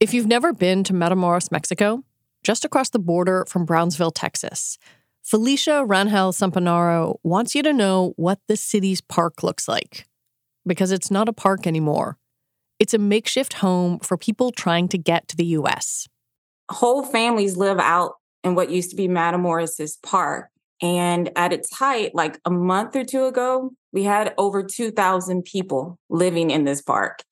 If you've never been to Matamoros, Mexico, just across the border from Brownsville, Texas, Felicia Rangel Samponaro wants you to know what the city's park looks like. Because it's not a park anymore. It's a makeshift home for people trying to get to the US. Whole families live out in what used to be Matamoros's park. And at its height, like a month or two ago, we had over 2,000 people living in this park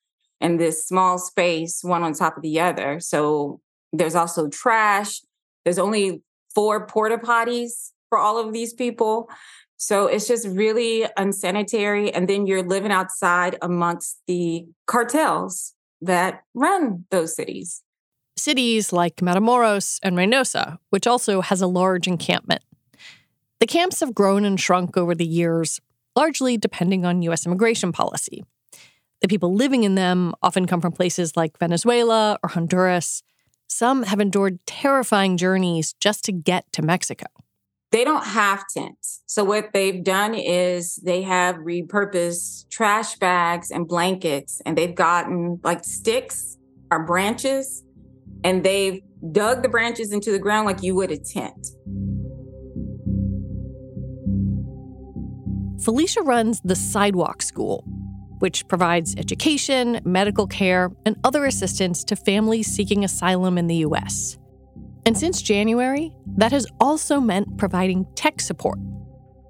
in this small space, one on top of the other. So there's also trash. There's only four porta potties for all of these people. So it's just really unsanitary. And then you're living outside amongst the cartels that run those cities. Cities like Matamoros and Reynosa, which also has a large encampment. The camps have grown and shrunk over the years, largely depending on U.S. immigration policy. The people living in them often come from places like Venezuela or Honduras. Some have endured terrifying journeys just to get to Mexico. They don't have tents. So, what they've done is they have repurposed trash bags and blankets, and they've gotten like sticks or branches, and they've dug the branches into the ground like you would a tent. Felicia runs the Sidewalk School, which provides education, medical care, and other assistance to families seeking asylum in the U.S. And since January, that has also meant providing tech support.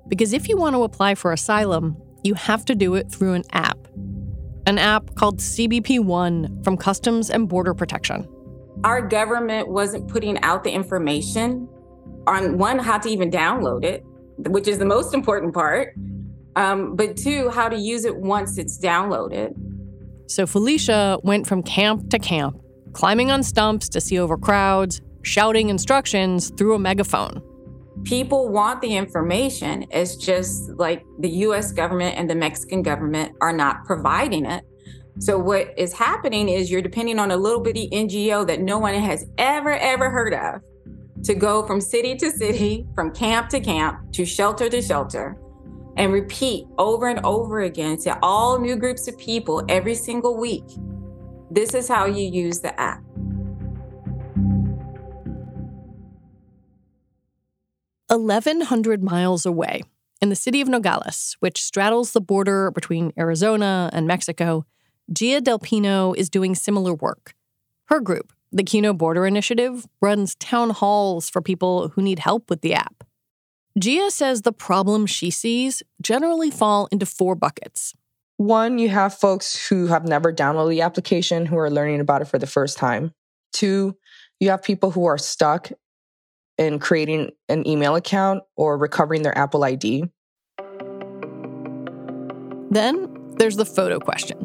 Because if you want to apply for asylum, you have to do it through an app. An app called CBP One from Customs and Border Protection. Our government wasn't putting out the information on one, how to even download it, which is the most important part um, but two, how to use it once it's downloaded. So Felicia went from camp to camp, climbing on stumps to see over crowds, shouting instructions through a megaphone. People want the information. It's just like the US government and the Mexican government are not providing it. So, what is happening is you're depending on a little bitty NGO that no one has ever, ever heard of to go from city to city, from camp to camp, to shelter to shelter and repeat over and over again to all new groups of people every single week. This is how you use the app. Eleven hundred miles away, in the city of Nogales, which straddles the border between Arizona and Mexico, Gia Del Pino is doing similar work. Her group, the Kino Border Initiative, runs town halls for people who need help with the app. Gia says the problems she sees generally fall into four buckets. One, you have folks who have never downloaded the application who are learning about it for the first time. Two, you have people who are stuck in creating an email account or recovering their Apple ID. Then there's the photo question.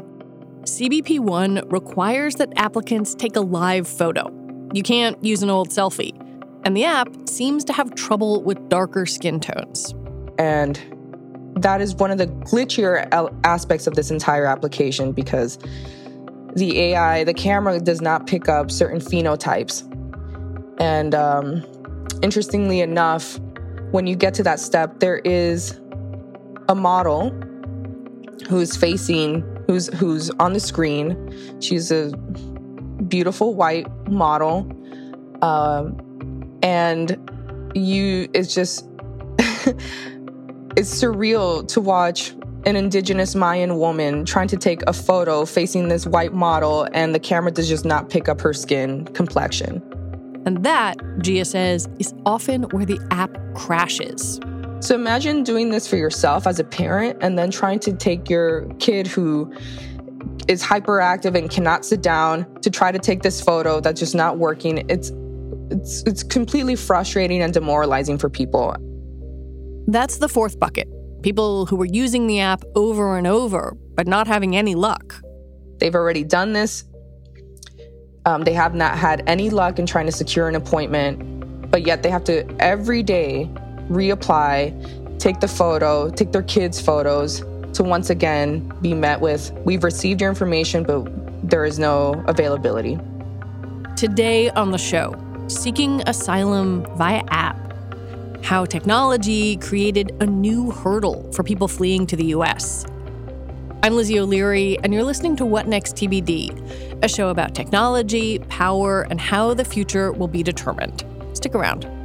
CBP One requires that applicants take a live photo. You can't use an old selfie and the app seems to have trouble with darker skin tones. And that is one of the glitchier aspects of this entire application because the AI, the camera does not pick up certain phenotypes. And um, interestingly enough, when you get to that step, there is a model who's facing, who's who's on the screen. She's a beautiful white model. Um, and you it's just it's surreal to watch an indigenous Mayan woman trying to take a photo facing this white model, and the camera does just not pick up her skin complexion. And that, Gia says, is often where the app crashes. So imagine doing this for yourself as a parent and then trying to take your kid who is hyperactive and cannot sit down to try to take this photo that's just not working. It's it's it's completely frustrating and demoralizing for people. That's the fourth bucket. People who were using the app over and over, but not having any luck. They've already done this. Um, they have not had any luck in trying to secure an appointment, but yet they have to every day reapply, take the photo, take their kids' photos to once again be met with, We've received your information, but there is no availability. Today on the show, seeking asylum via app. How technology created a new hurdle for people fleeing to the US. I'm Lizzie O'Leary, and you're listening to What Next TBD, a show about technology, power, and how the future will be determined. Stick around.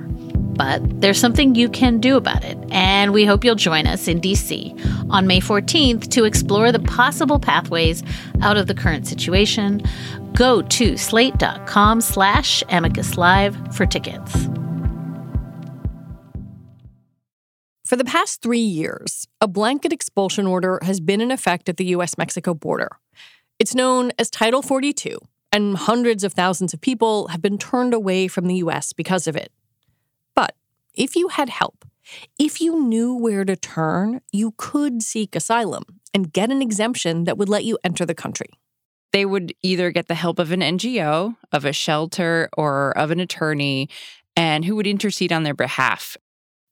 But there's something you can do about it, and we hope you'll join us in DC on May 14th to explore the possible pathways out of the current situation. Go to slate.com slash amicus live for tickets. For the past three years, a blanket expulsion order has been in effect at the US Mexico border. It's known as Title 42, and hundreds of thousands of people have been turned away from the US because of it. If you had help, if you knew where to turn, you could seek asylum and get an exemption that would let you enter the country. They would either get the help of an NGO, of a shelter, or of an attorney, and who would intercede on their behalf.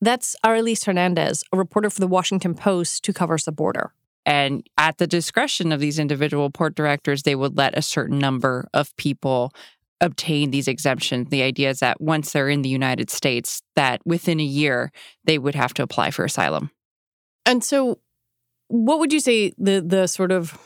That's Arelis Hernandez, a reporter for the Washington Post who covers the border. And at the discretion of these individual port directors, they would let a certain number of people obtain these exemptions. The idea is that once they're in the United States, that within a year they would have to apply for asylum. And so what would you say the the sort of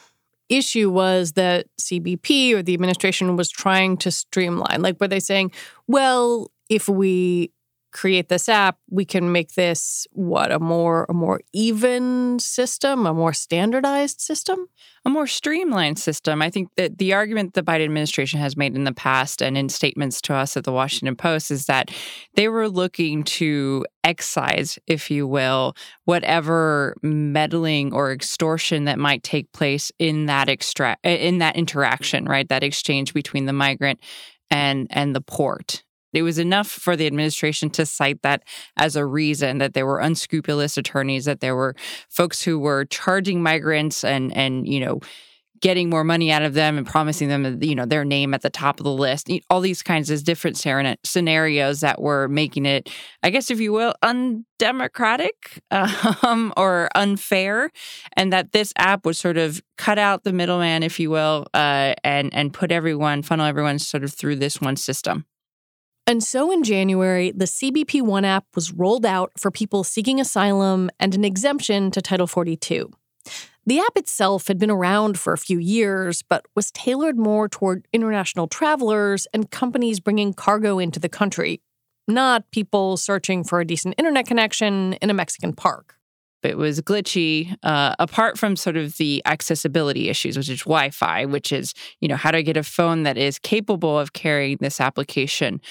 issue was that CBP or the administration was trying to streamline? Like were they saying, well, if we create this app, we can make this what a more a more even system, a more standardized system, a more streamlined system. I think that the argument the Biden administration has made in the past and in statements to us at the Washington Post is that they were looking to excise, if you will, whatever meddling or extortion that might take place in that extra in that interaction, right? That exchange between the migrant and and the port it was enough for the administration to cite that as a reason that there were unscrupulous attorneys, that there were folks who were charging migrants and and you know getting more money out of them and promising them you know their name at the top of the list. All these kinds of different scenarios that were making it i guess if you will undemocratic um, or unfair and that this app would sort of cut out the middleman if you will uh, and and put everyone funnel everyone sort of through this one system and so in January, the CBP One app was rolled out for people seeking asylum and an exemption to Title 42. The app itself had been around for a few years, but was tailored more toward international travelers and companies bringing cargo into the country, not people searching for a decent internet connection in a Mexican park. It was glitchy, uh, apart from sort of the accessibility issues, which is Wi Fi, which is, you know, how do I get a phone that is capable of carrying this application?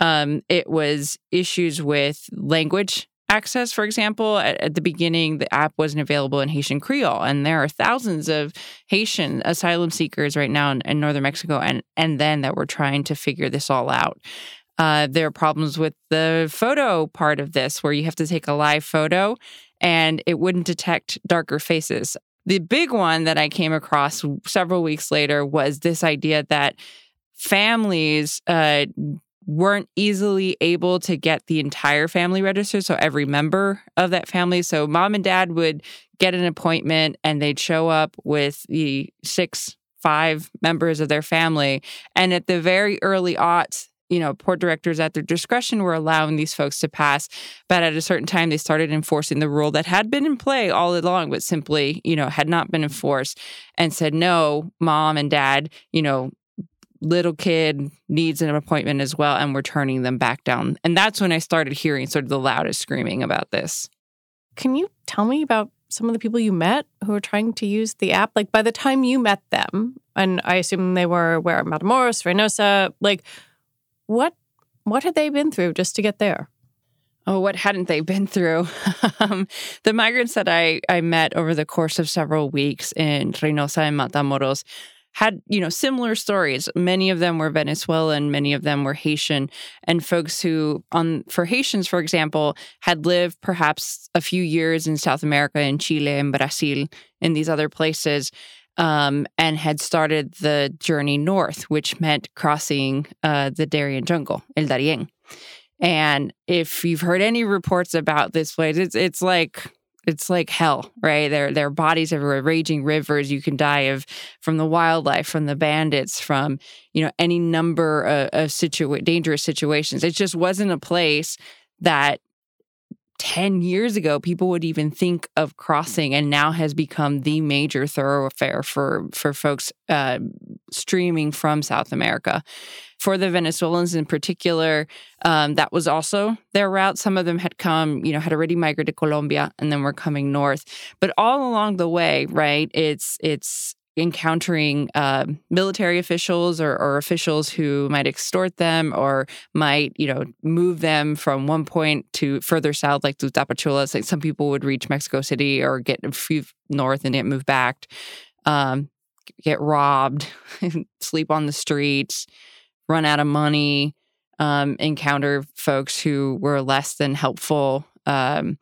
Um, it was issues with language access, for example, at, at, the beginning, the app wasn't available in Haitian Creole, and there are thousands of Haitian asylum seekers right now in, in northern Mexico, and and then that we're trying to figure this all out. Uh, there are problems with the photo part of this, where you have to take a live photo, and it wouldn't detect darker faces. The big one that I came across several weeks later was this idea that families uh, weren't easily able to get the entire family registered. So every member of that family. So mom and dad would get an appointment and they'd show up with the six, five members of their family. And at the very early aughts, you know, port directors at their discretion were allowing these folks to pass. But at a certain time, they started enforcing the rule that had been in play all along, but simply, you know, had not been enforced and said, no, mom and dad, you know, little kid needs an appointment as well, and we're turning them back down. And that's when I started hearing sort of the loudest screaming about this. Can you tell me about some of the people you met who were trying to use the app? Like by the time you met them, and I assume they were where Matamoros, Reynosa, like what what had they been through just to get there? Oh, what hadn't they been through? um, the migrants that I, I met over the course of several weeks in Reynosa and Matamoros had you know similar stories many of them were venezuelan many of them were haitian and folks who on for haitians for example had lived perhaps a few years in south america in chile and brazil in these other places um, and had started the journey north which meant crossing uh, the darien jungle el darién and if you've heard any reports about this place it's, it's like it's like hell, right? There, there are bodies everywhere, raging rivers. You can die of from the wildlife, from the bandits, from you know any number of, of situa- dangerous situations. It just wasn't a place that 10 years ago people would even think of crossing and now has become the major thoroughfare for for folks uh, streaming from south america. For the venezuelans in particular um, that was also their route. Some of them had come you know had already migrated to colombia and then were coming north. But all along the way right it's it's encountering uh, military officials or, or, officials who might extort them or might, you know, move them from one point to further south, like to Tapachulas. Like some people would reach Mexico City or get a few north and get moved back, um, get robbed, sleep on the streets, run out of money, um, encounter folks who were less than helpful. Um,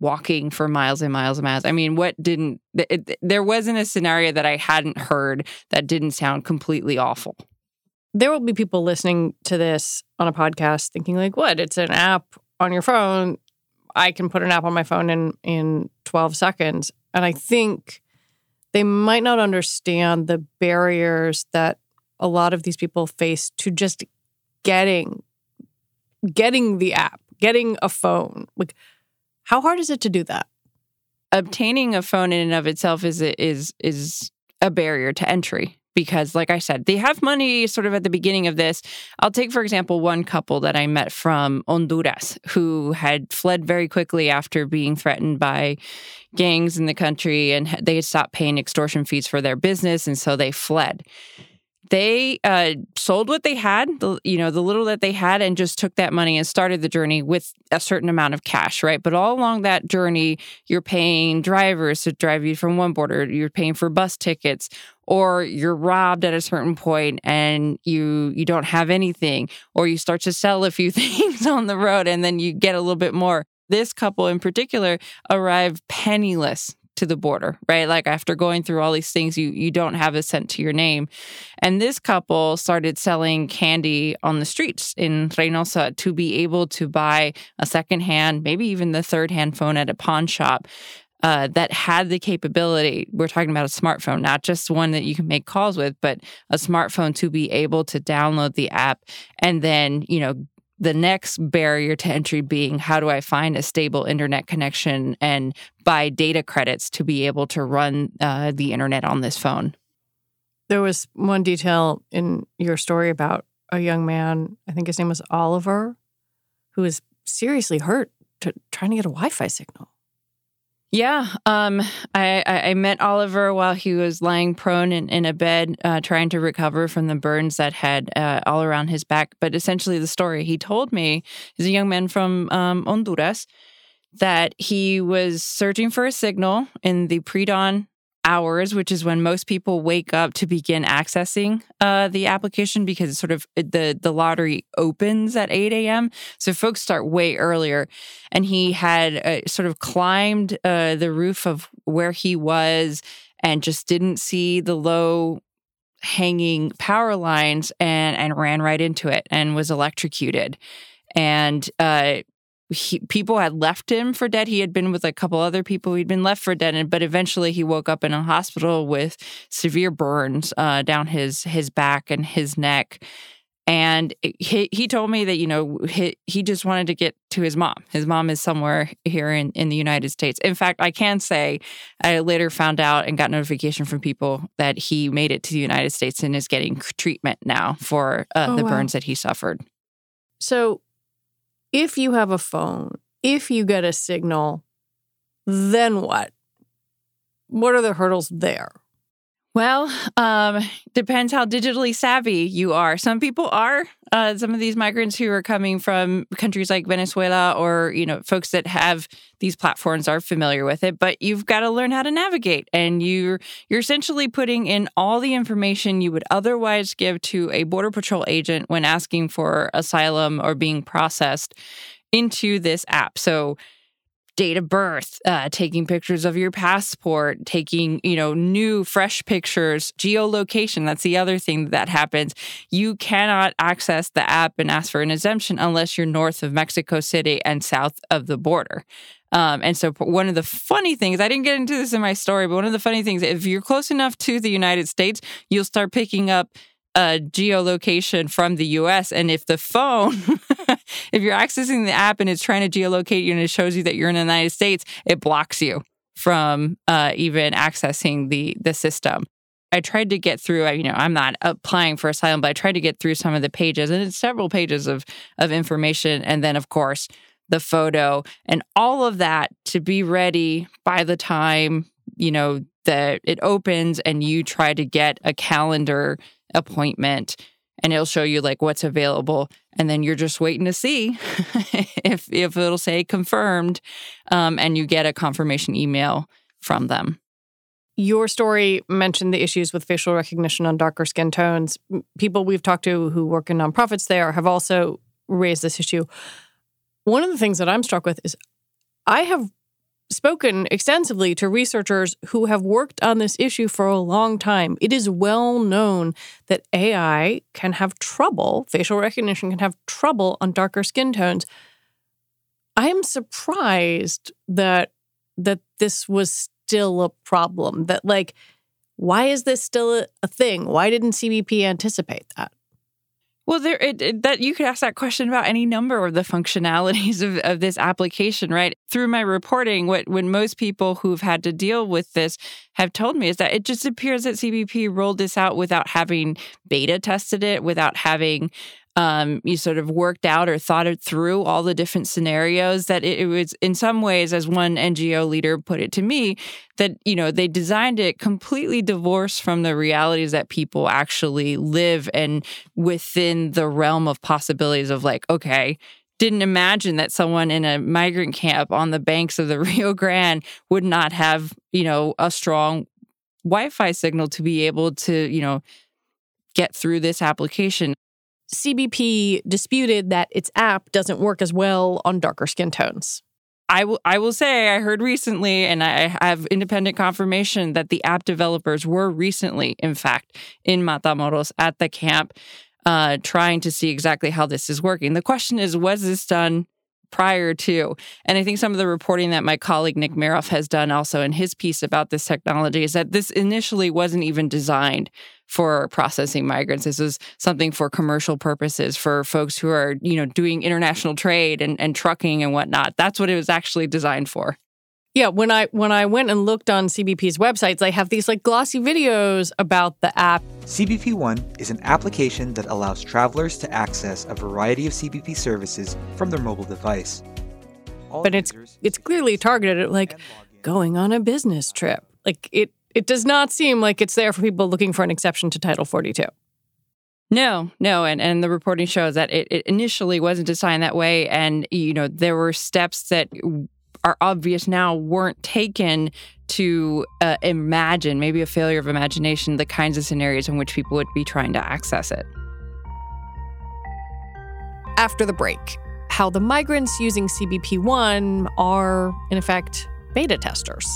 walking for miles and miles and miles. I mean, what didn't, it, there wasn't a scenario that I hadn't heard that didn't sound completely awful. There will be people listening to this on a podcast thinking, like, what? It's an app on your phone. I can put an app on my phone in, in 12 seconds. And I think they might not understand the barriers that a lot of these people face to just getting getting the app, getting a phone. Like how hard is it to do that? Obtaining a phone in and of itself is is is a barrier to entry because like I said, they have money sort of at the beginning of this. I'll take for example one couple that I met from Honduras who had fled very quickly after being threatened by gangs in the country and they had stopped paying extortion fees for their business and so they fled they uh, sold what they had, the, you know, the little that they had, and just took that money and started the journey with a certain amount of cash, right? But all along that journey, you're paying drivers to drive you from one border, you're paying for bus tickets, or you're robbed at a certain point and you you don't have anything, or you start to sell a few things on the road and then you get a little bit more. This couple in particular arrived penniless to the border, right? Like after going through all these things, you you don't have a cent to your name. And this couple started selling candy on the streets in Reynosa to be able to buy a secondhand, maybe even the third hand phone at a pawn shop. Uh, that had the capability. We're talking about a smartphone, not just one that you can make calls with, but a smartphone to be able to download the app and then, you know, the next barrier to entry being how do I find a stable internet connection and buy data credits to be able to run uh, the internet on this phone. There was one detail in your story about a young man, I think his name was Oliver, who was seriously hurt to, trying to get a Wi Fi signal. Yeah, um, I, I met Oliver while he was lying prone in, in a bed, uh, trying to recover from the burns that had uh, all around his back. But essentially, the story he told me is a young man from um, Honduras that he was searching for a signal in the pre dawn hours, which is when most people wake up to begin accessing uh, the application because sort of the the lottery opens at 8 a.m. So folks start way earlier. And he had uh, sort of climbed uh, the roof of where he was and just didn't see the low hanging power lines and and ran right into it and was electrocuted. And uh, he, people had left him for dead. He had been with a couple other people. He'd been left for dead, but eventually he woke up in a hospital with severe burns uh, down his his back and his neck. And he he told me that you know he he just wanted to get to his mom. His mom is somewhere here in in the United States. In fact, I can say I later found out and got notification from people that he made it to the United States and is getting treatment now for uh, oh, the wow. burns that he suffered. So if you have a phone, if you get a signal, then what? What are the hurdles there? Well, um, depends how digitally savvy you are. Some people are. Uh, some of these migrants who are coming from countries like Venezuela or you know folks that have these platforms are familiar with it. But you've got to learn how to navigate, and you're you're essentially putting in all the information you would otherwise give to a border patrol agent when asking for asylum or being processed into this app. So date of birth, uh, taking pictures of your passport, taking, you know, new, fresh pictures, geolocation. That's the other thing that happens. You cannot access the app and ask for an exemption unless you're north of Mexico City and south of the border. Um, and so, one of the funny things, I didn't get into this in my story, but one of the funny things, if you're close enough to the United States, you'll start picking up a geolocation from the US. And if the phone, if you're accessing the app and it's trying to geolocate you and it shows you that you're in the United States, it blocks you from uh, even accessing the the system. I tried to get through, you know, I'm not applying for asylum, but I tried to get through some of the pages and it's several pages of of information. And then of course the photo and all of that to be ready by the time, you know, that it opens and you try to get a calendar appointment and it'll show you like what's available and then you're just waiting to see if if it'll say confirmed um, and you get a confirmation email from them. Your story mentioned the issues with facial recognition on darker skin tones. People we've talked to who work in nonprofits there have also raised this issue. One of the things that i'm struck with is i have spoken extensively to researchers who have worked on this issue for a long time. It is well known that AI can have trouble, facial recognition can have trouble on darker skin tones. I am surprised that that this was still a problem. That like why is this still a, thing? Why didn't CBP anticipate that? Well, there it, it, that you could ask that question about any number of the functionalities of, of this application, right? Through my reporting, what when most people who've had to deal with this have told me is that it just appears that CBP rolled this out without having beta tested it, without having um, you sort of worked out or thought it through all the different scenarios that it, it, was in some ways as one ngo leader put it to me that you know they designed it completely divorced from the realities that people actually live and within the realm of possibilities of like okay didn't imagine that someone in a migrant camp on the banks of the rio grande would not have you know a strong wi-fi signal to be able to you know get through this application CBP disputed that its app doesn't work as well on darker skin tones. I will I will say I heard recently and I have independent confirmation that the app developers were recently in fact in Matamoros at the camp uh, trying to see exactly how this is working. The question is was this done prior to. And I think some of the reporting that my colleague Nick Miroff has done also in his piece about this technology is that this initially wasn't even designed for processing migrants. This is something for commercial purposes for folks who are, you know, doing international trade and, and trucking and whatnot. That's what it was actually designed for. Yeah, when I when I went and looked on CBP's websites, they have these like glossy videos about the app. CBP One is an application that allows travelers to access a variety of CBP services from their mobile device. All but it's it's clearly targeted at like going on a business trip. Like it it does not seem like it's there for people looking for an exception to Title 42. No, no, and and the reporting shows that it, it initially wasn't designed that way, and you know there were steps that are obvious now weren't taken to uh, imagine maybe a failure of imagination the kinds of scenarios in which people would be trying to access it. After the break, how the migrants using CBP1 are in effect beta testers.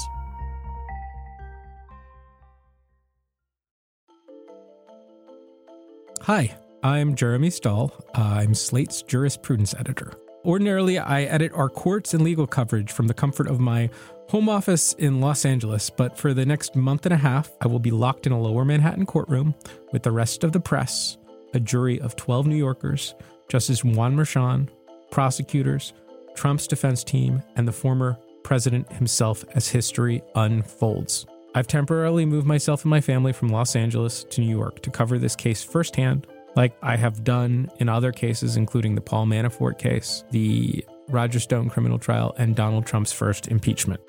Hi, I'm Jeremy Stahl. I'm Slate's jurisprudence editor. Ordinarily, I edit our courts and legal coverage from the comfort of my home office in Los Angeles, but for the next month and a half, I will be locked in a lower Manhattan courtroom with the rest of the press, a jury of 12 New Yorkers, Justice Juan Merchan, prosecutors, Trump's defense team, and the former president himself as history unfolds. I've temporarily moved myself and my family from Los Angeles to New York to cover this case firsthand like I have done in other cases, including the Paul Manafort case, the Roger Stone criminal trial, and Donald Trump's first impeachment.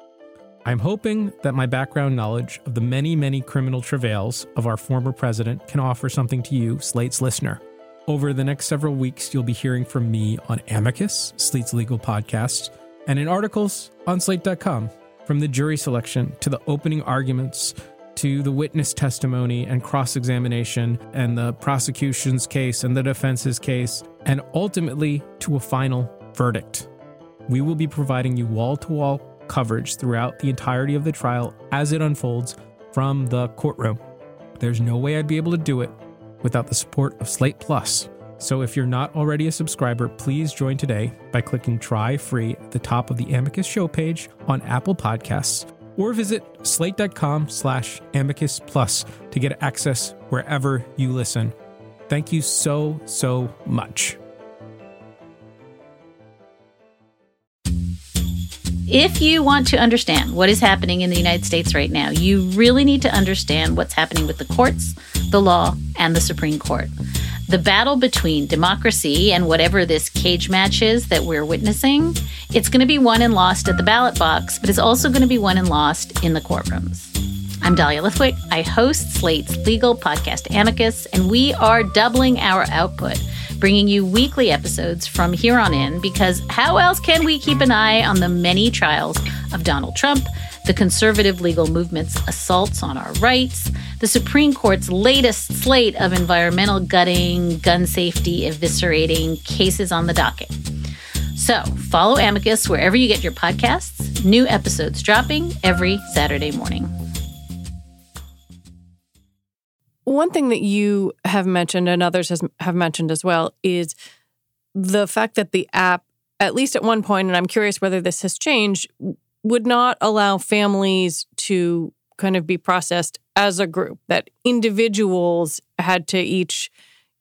I'm hoping that my background knowledge of the many, many criminal travails of our former president can offer something to you, Slate's listener. Over the next several weeks, you'll be hearing from me on Amicus, Slate's legal podcast, and in articles on Slate.com, from the jury selection to the opening arguments to the witness testimony and cross examination and the prosecution's case and the defense's case, and ultimately to a final verdict. We will be providing you wall to wall coverage throughout the entirety of the trial as it unfolds from the courtroom. There's no way I'd be able to do it without the support of Slate Plus. So if you're not already a subscriber, please join today by clicking try free at the top of the Amicus show page on Apple Podcasts or visit slate.com slash amicus plus to get access wherever you listen. Thank you so, so much. If you want to understand what is happening in the United States right now, you really need to understand what's happening with the courts, the law, and the Supreme Court. The battle between democracy and whatever this cage match is that we're witnessing, it's going to be won and lost at the ballot box, but it's also going to be won and lost in the courtrooms. I'm Dahlia Lithwick. I host Slate's legal podcast Amicus, and we are doubling our output, bringing you weekly episodes from here on in because how else can we keep an eye on the many trials of Donald Trump? The conservative legal movement's assaults on our rights, the Supreme Court's latest slate of environmental gutting, gun safety eviscerating cases on the docket. So follow Amicus wherever you get your podcasts, new episodes dropping every Saturday morning. One thing that you have mentioned and others has, have mentioned as well is the fact that the app, at least at one point, and I'm curious whether this has changed, would not allow families to kind of be processed as a group, that individuals had to each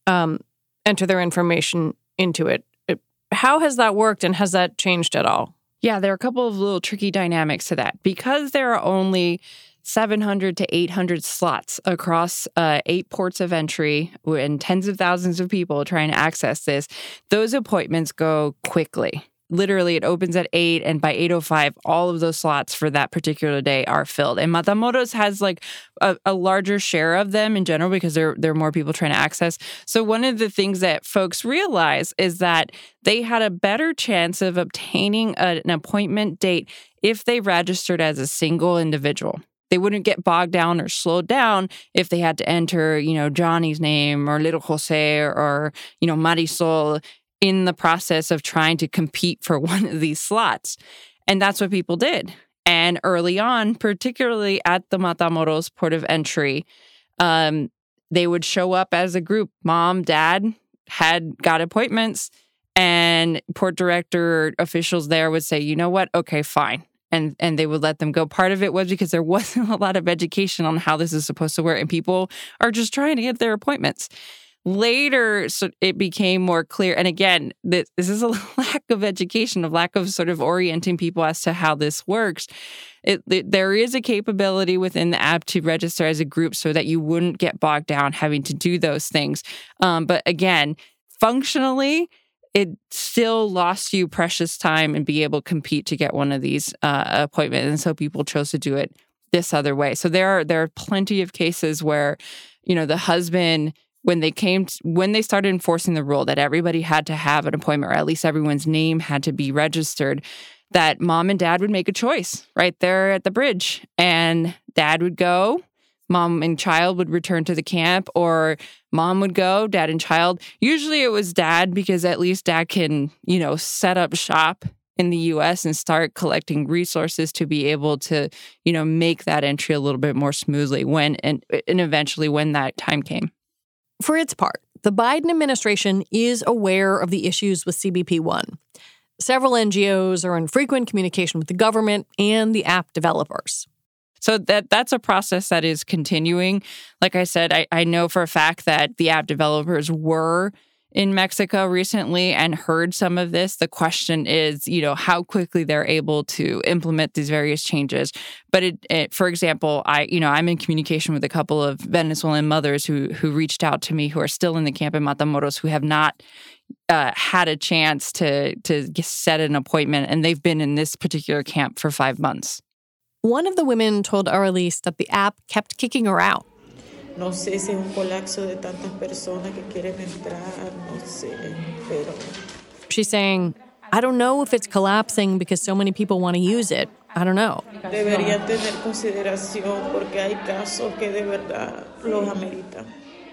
um, enter their information into it. it. How has that worked and has that changed at all? Yeah, there are a couple of little tricky dynamics to that. Because there are only 700 to 800 slots across uh, eight ports of entry and tens of thousands of people trying to access this, those appointments go quickly literally it opens at 8 and by 8.05 all of those slots for that particular day are filled. And matamoros has like a, a, larger share of them in general because there, there are more people trying to access. So one of the things that folks realize is that they had a better chance of obtaining a, an appointment date if they registered as a single individual. They wouldn't get bogged down or slowed down if they had to enter, you know, Johnny's name or little Jose or, or you know, Marisol in the process of trying to compete for one of these slots. And that's what people did. And early on, particularly at the Matamoros port of entry, um, they would show up as a group. Mom, dad had got appointments, and port director officials there would say, you know what? Okay, fine. And, and they would let them go. Part of it was because there wasn't a lot of education on how this is supposed to work, and people are just trying to get their appointments. Later, so it became more clear. And again, this, this is a lack of education, a lack of sort of orienting people as to how this works. It, it, there is a capability within the app to register as a group so that you wouldn't get bogged down having to do those things. Um, but again, functionally, it still lost you precious time and be able to compete to get one of these uh, appointments. And so people chose to do it this other way. So there are there are plenty of cases where, you know, the husband when they came to, when they started enforcing the rule that everybody had to have an appointment or at least everyone's name had to be registered that mom and dad would make a choice right there at the bridge and dad would go mom and child would return to the camp or mom would go dad and child usually it was dad because at least dad can you know set up shop in the US and start collecting resources to be able to, you know, make that entry a little bit more smoothly when and, and eventually when that time came. For its part, the Biden administration is aware of the issues with CBP1. Several NGOs are in frequent communication with the government and the app developers. So that that's a process that is continuing. Like I said, I, I know for a fact that the app developers were in Mexico recently and heard some of this. The question is, you know, how quickly they're able to implement these various changes. But it, it, for example, I, you know, I'm in communication with a couple of Venezuelan mothers who who reached out to me who are still in the camp in Matamoros who have not uh, had a chance to to set an appointment, and they've been in this particular camp for five months. One of the women told Arelis that the app kept kicking her out No sé si es un colapso de tantas personas que quieren entrar, no sé, pero. She's saying, I don't know if it's collapsing because so many people want to use it. I don't know. Deberían tener consideración porque hay casos que de verdad los ameritan.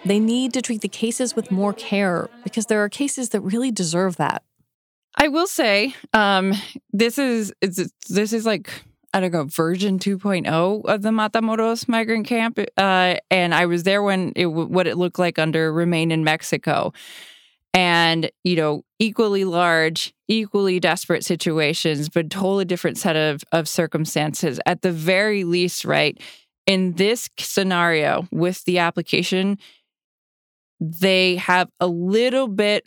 They need to treat the cases with more care because there are cases that really deserve that. I will say, um, this is this is like I don't know, version 2.0 of the Matamoros migrant camp. Uh, and I was there when it what it looked like under Remain in Mexico. And, you know, equally large, equally desperate situations, but totally different set of, of circumstances. At the very least, right, in this scenario with the application, they have a little bit,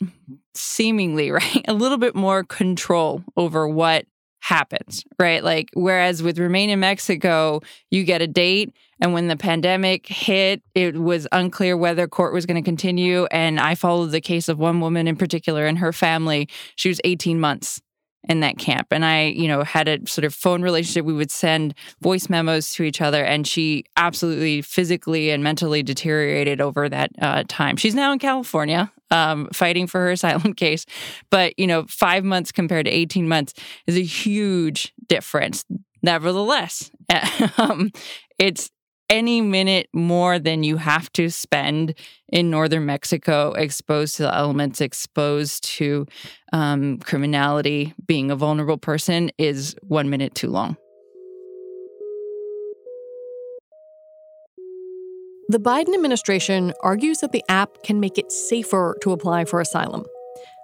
seemingly, right, a little bit more control over what happens, right? Like, whereas with Remain in Mexico, you get a date. And when the pandemic hit, it was unclear whether court was going to continue. And I followed the case of one woman in particular and her family. She was 18 months in that camp. And I, you know, had a sort of phone relationship. We would send voice memos to each other, and she absolutely physically and mentally deteriorated over that uh, time. She's now in California um, fighting for her asylum case. But, you know, five months compared to 18 months is a huge difference. Nevertheless, um, it's any minute more than you have to spend in northern Mexico, exposed to the elements, exposed to um, criminality, being a vulnerable person, is one minute too long. The Biden administration argues that the app can make it safer to apply for asylum.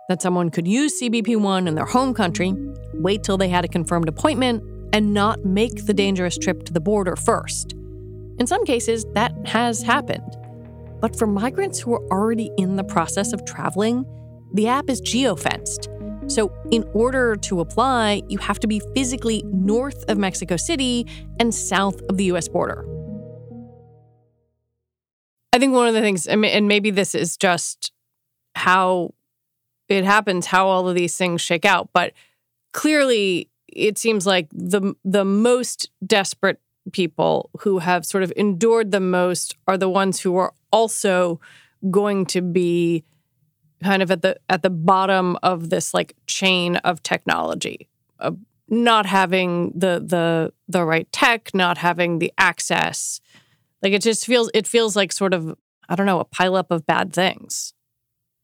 That someone could use CBP1 in their home country, wait till they had a confirmed appointment, and not make the dangerous trip to the border first. In some cases, that has happened. But for migrants who are already in the process of traveling, the app is geofenced. So, in order to apply, you have to be physically north of Mexico City and south of the US border. I think one of the things, and maybe this is just how it happens, how all of these things shake out, but clearly it seems like the the most desperate people who have sort of endured the most are the ones who are also going to be kind of at the at the bottom of this like chain of technology of not having the the the right tech not having the access like it just feels it feels like sort of I don't know, a pileup of bad things.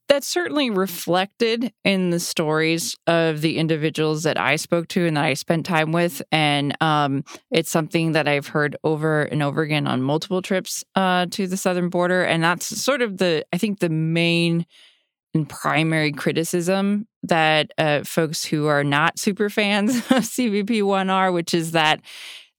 That's certainly reflected in the stories of the individuals that I spoke to and that I spent time with. And um, it's something that I've heard over and over again on multiple trips uh, to the southern border. And that's sort of the, I think, the main and primary criticism that uh, folks who are not super fans of CBP1 are, which is that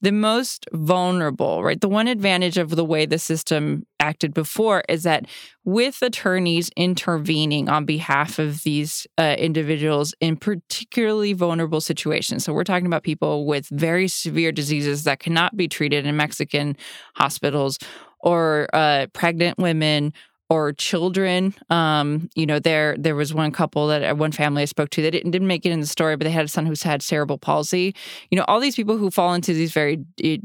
the most vulnerable, right? The one advantage of the way the system acted before is that with attorneys intervening on behalf of these uh, individuals in particularly vulnerable situations. So we're talking about people with very severe diseases that cannot be treated in Mexican hospitals or uh, pregnant women or children. Um, you know, there there was one couple that uh, one family I spoke to that didn't, didn't make it in the story, but they had a son who's had cerebral palsy. You know, all these people who fall into these very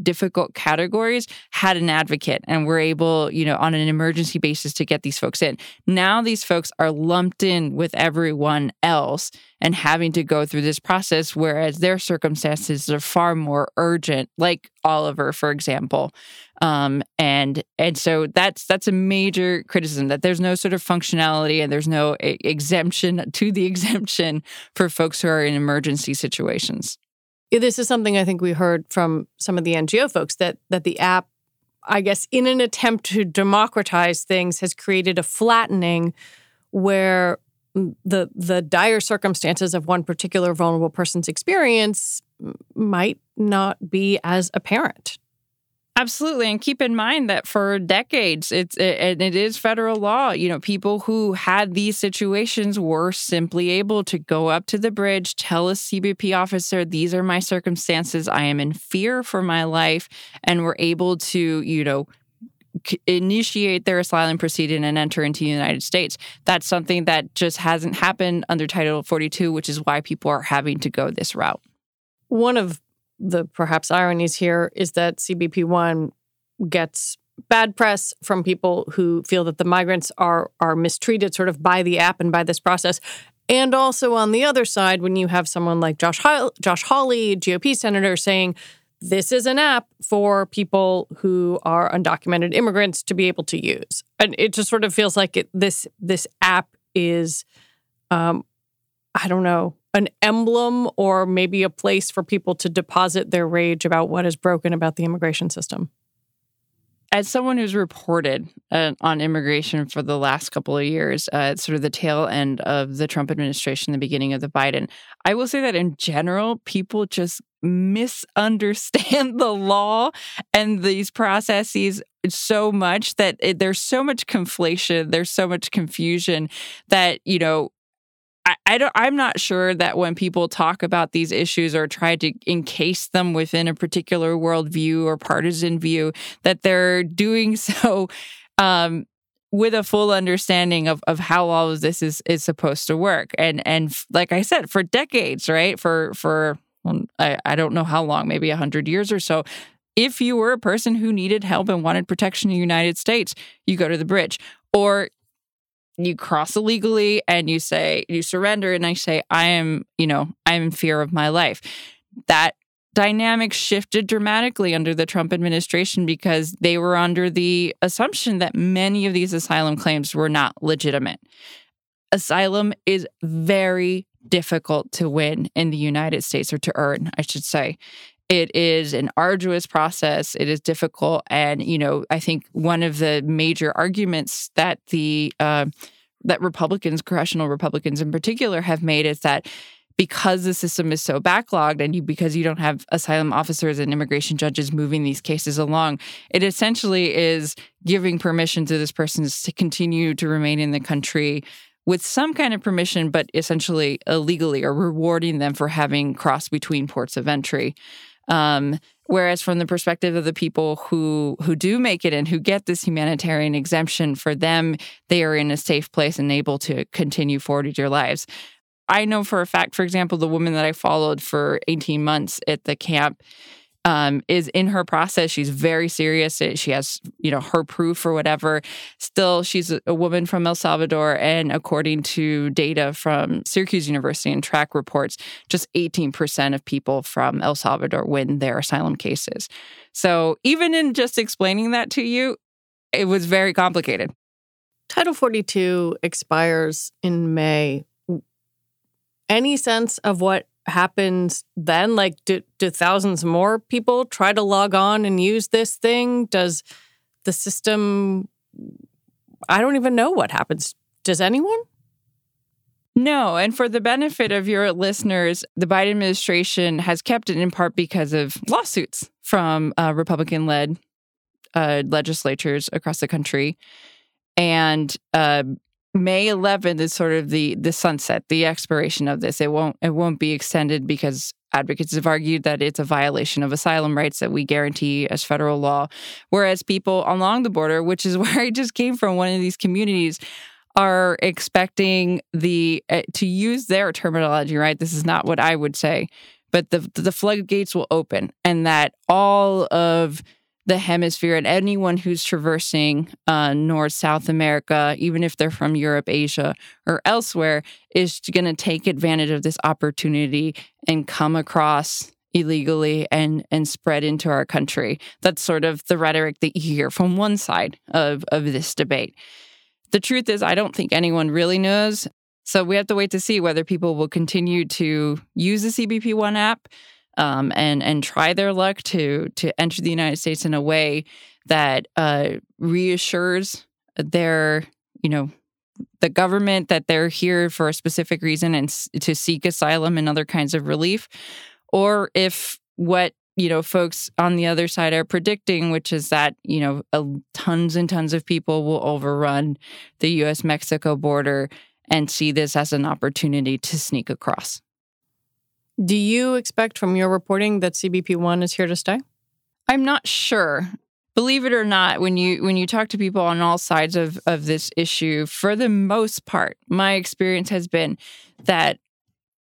difficult categories had an advocate and were able, you know, on an emergency basis to get these folks in. Now these folks are lumped in with everyone else and having to go through this process, whereas their circumstances are far more urgent, like Oliver, for example. Um, and and so that's that's a major criticism that there's no sort of functionality and there's no a- exemption to the exemption for folks who are in emergency situations. This is something I think we heard from some of the NGO folks that that the app, I guess, in an attempt to democratize things, has created a flattening where the the dire circumstances of one particular vulnerable person's experience might not be as apparent Absolutely, and keep in mind that for decades, it's and it is federal law. You know, people who had these situations were simply able to go up to the bridge, tell a CBP officer, "These are my circumstances. I am in fear for my life," and were able to, you know, initiate their asylum proceeding and enter into the United States. That's something that just hasn't happened under Title 42, which is why people are having to go this route. One of the perhaps ironies here is that CBP One gets bad press from people who feel that the migrants are are mistreated sort of by the app and by this process. And also on the other side, when you have someone like Josh Josh Hawley, GOP senator, saying this is an app for people who are undocumented immigrants to be able to use, and it just sort of feels like it, this this app is, um, I don't know, an emblem or maybe a place for people to deposit their rage about what is broken about the immigration system? As someone who's reported uh, on immigration for the last couple of years, uh, sort of the tail end of the Trump administration, the beginning of the Biden, I will say that in general, people just misunderstand the law and these processes so much that it, there's so much conflation, there's so much confusion that, you know, I, I don't I'm not sure that when people talk about these issues or try to encase them within a particular worldview or partisan view, that they're doing so um, with a full understanding of, of how all of this is is supposed to work. And and like I said, for decades, right? For for I, I don't know how long, maybe a hundred years or so. If you were a person who needed help and wanted protection in the United States, you go to the bridge. Or you cross illegally and you say you surrender and I say I am, you know, I'm in fear of my life. That dynamic shifted dramatically under the Trump administration because they were under the assumption that many of these asylum claims were not legitimate. Asylum is very difficult to win in the United States or to earn, I should say. It is an arduous process. It is difficult. And, you know, I think one of the major arguments that the, uh, that Republicans, congressional Republicans in particular, have made is that because the system is so backlogged and you because you don't have asylum officers and immigration judges moving these cases along it essentially is giving permission to this person to continue to remain in the country with some kind of permission but essentially illegally or rewarding them for having crossed between ports of entry um, whereas from the perspective of the people who who do make it and who get this humanitarian exemption, for them, they are in a safe place and able to continue forward with their lives. I know for a fact, for example, the woman that I followed for 18 months at the camp, um, is in her process. She's very serious. She has, you know, her proof or whatever. Still, she's a woman from El Salvador. And according to data from Syracuse University and TRAC reports, just 18% of people from El Salvador win their asylum cases. So even in just explaining that to you, it was very complicated. Title 42 expires in May. Any sense of what happens then? Like, do, do thousands more people try to log on and use this thing? Does the system, I don't even know what happens. Does anyone? No. And for the benefit of your listeners, the Biden administration has kept it in part because of lawsuits from uh, Republican led uh, legislatures across the country. And uh, May 11th is sort of the the sunset, the expiration of this. It won't it won't be extended because advocates have argued that it's a violation of asylum rights that we guarantee as federal law. Whereas people along the border, which is where I just came from, one of these communities, are expecting the uh, to use their terminology. Right, this is not what I would say, but the the floodgates will open, and that all of the hemisphere and anyone who's traversing uh, North, South America, even if they're from Europe, Asia, or elsewhere, is going to take advantage of this opportunity and come across illegally and and spread into our country. That's sort of the rhetoric that you hear from one side of, of this debate. The truth is, I don't think anyone really knows. So we have to wait to see whether people will continue to use the CBP One app um, and and try their luck to to enter the United States in a way that uh, reassures their you know the government that they're here for a specific reason and s- to seek asylum and other kinds of relief, or if what you know folks on the other side are predicting, which is that you know uh, tons and tons of people will overrun the U.S. Mexico border and see this as an opportunity to sneak across. Do you expect from your reporting that CBP One is here to stay? I'm not sure. Believe it or not, when you when you talk to people on all sides of of this issue, for the most part, my experience has been that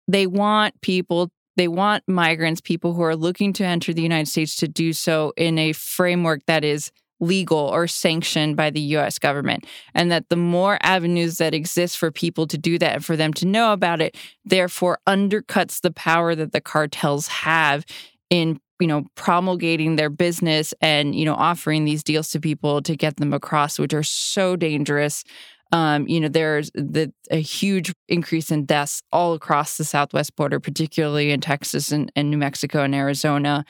they want people they want migrants, people who are looking to enter the United States to do so in a framework that is legal or sanctioned by the US government. And that the more avenues that exist for people to do that and for them to know about it, therefore undercuts the power that the cartels have in you know promulgating their business and you know offering these deals to people to get them across which are so dangerous um, you know, there's the, a huge increase in deaths all across the southwest border, particularly in Texas and, and New Mexico and Arizona.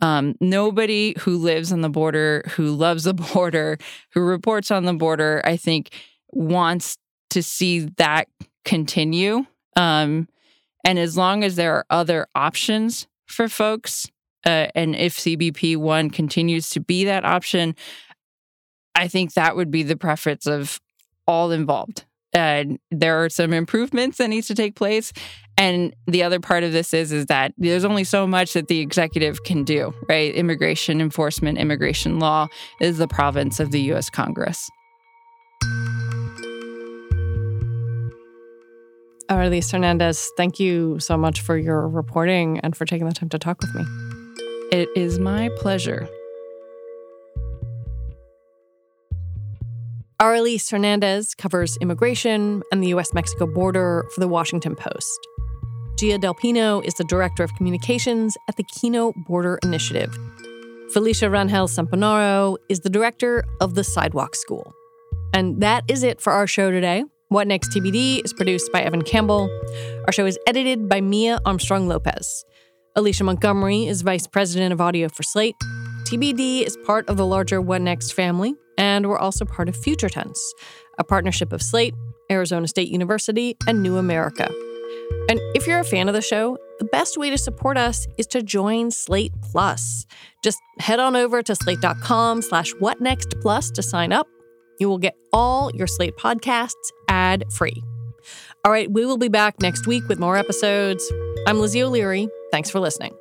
Um, nobody who lives on the border, who loves the border, who reports on the border, I think wants to see that continue. Um, and as long as there are other options for folks, uh, and if CBP one continues to be that option, I think that would be the preference of all involved. And there are some improvements that needs to take place. And the other part of this is is that there's only so much that the executive can do, right? Immigration enforcement, immigration law is the province of the US Congress. Arelis Hernandez, thank you so much for your reporting and for taking the time to talk with me. It is my pleasure. Arelis Hernandez covers immigration and the US Mexico border for the Washington Post. Gia Del Pino is the Director of Communications at the Kino Border Initiative. Felicia Rangel Samponaro is the Director of the Sidewalk School. And that is it for our show today. What Next TBD is produced by Evan Campbell. Our show is edited by Mia Armstrong Lopez. Alicia Montgomery is Vice President of Audio for Slate. TBD is part of the larger What Next family, and we're also part of Future Tense, a partnership of Slate, Arizona State University, and New America. And if you're a fan of the show, the best way to support us is to join Slate Plus. Just head on over to slate.com slash whatnextplus to sign up. You will get all your Slate podcasts ad-free. All right, we will be back next week with more episodes. I'm Lizzie O'Leary. Thanks for listening.